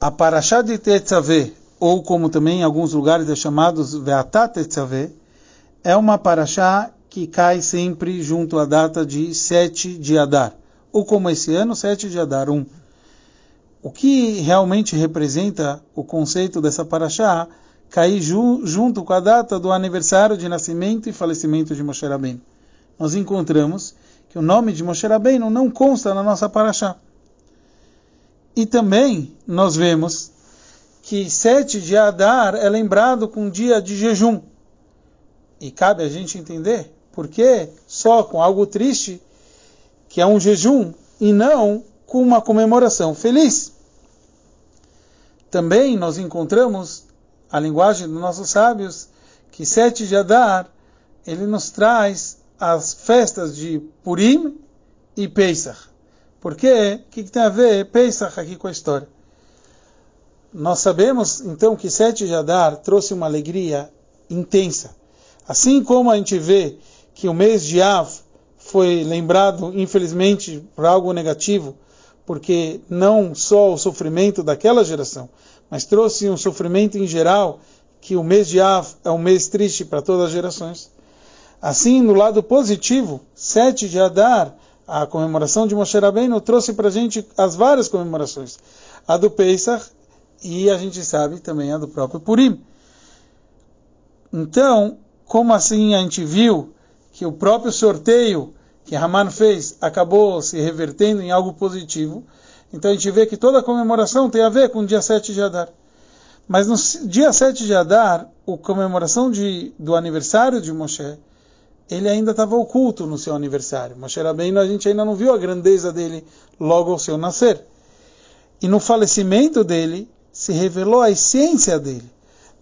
A Parashá de Tetzaveh, ou como também em alguns lugares é chamados Veatat Tetzaveh, é uma Parashá que cai sempre junto à data de 7 de Adar, ou como esse ano, 7 de Adar 1. O que realmente representa o conceito dessa Parashá cair ju junto com a data do aniversário de nascimento e falecimento de Moshe Rabbeinu. Nós encontramos que o nome de Moshe Rabbeinu não consta na nossa Parashá. E também nós vemos que 7 de Adar é lembrado com um dia de jejum. E cabe a gente entender por que só com algo triste, que é um jejum, e não com uma comemoração feliz. Também nós encontramos a linguagem dos nossos sábios que 7 de Adar ele nos traz as festas de Purim e Pesach. Por quê? O que, que tem a ver Pesach aqui com a história? Nós sabemos então que 7 de Adar trouxe uma alegria intensa. Assim como a gente vê que o mês de Av foi lembrado, infelizmente, por algo negativo, porque não só o sofrimento daquela geração, mas trouxe um sofrimento em geral, que o mês de Av é um mês triste para todas as gerações. Assim, no lado positivo, 7 de Adar, a comemoração de Moshe Rabbeinu, trouxe para a gente as várias comemorações. A do Pesach e a gente sabe também a do próprio Purim. Então, como assim a gente viu que o próprio sorteio que Haman fez acabou se revertendo em algo positivo, então a gente vê que toda a comemoração tem a ver com o dia 7 de Adar. Mas no dia 7 de Adar, a comemoração de, do aniversário de Moshe, ele ainda estava oculto no seu aniversário. Moshe Rabbeinu, a gente ainda não viu a grandeza dele logo ao seu nascer. E no falecimento dele, se revelou a essência dele,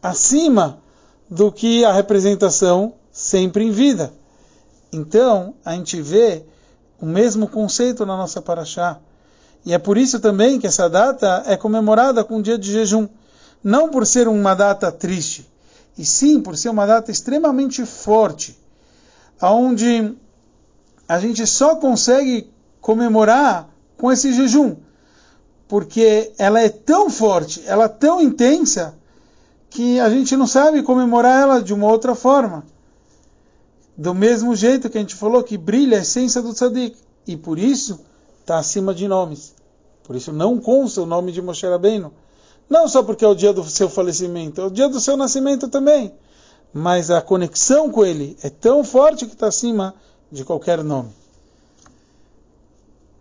acima do que a representação sempre em vida. Então, a gente vê o mesmo conceito na nossa paraxá. E é por isso também que essa data é comemorada com o dia de jejum. Não por ser uma data triste, e sim por ser uma data extremamente forte, onde a gente só consegue comemorar com esse jejum porque ela é tão forte, ela é tão intensa, que a gente não sabe comemorar ela de uma outra forma. Do mesmo jeito que a gente falou que brilha a essência do tzadik, e por isso está acima de nomes. Por isso não consta o nome de Moshe Rabbeinu. Não só porque é o dia do seu falecimento, é o dia do seu nascimento também. Mas a conexão com ele é tão forte que está acima de qualquer nome.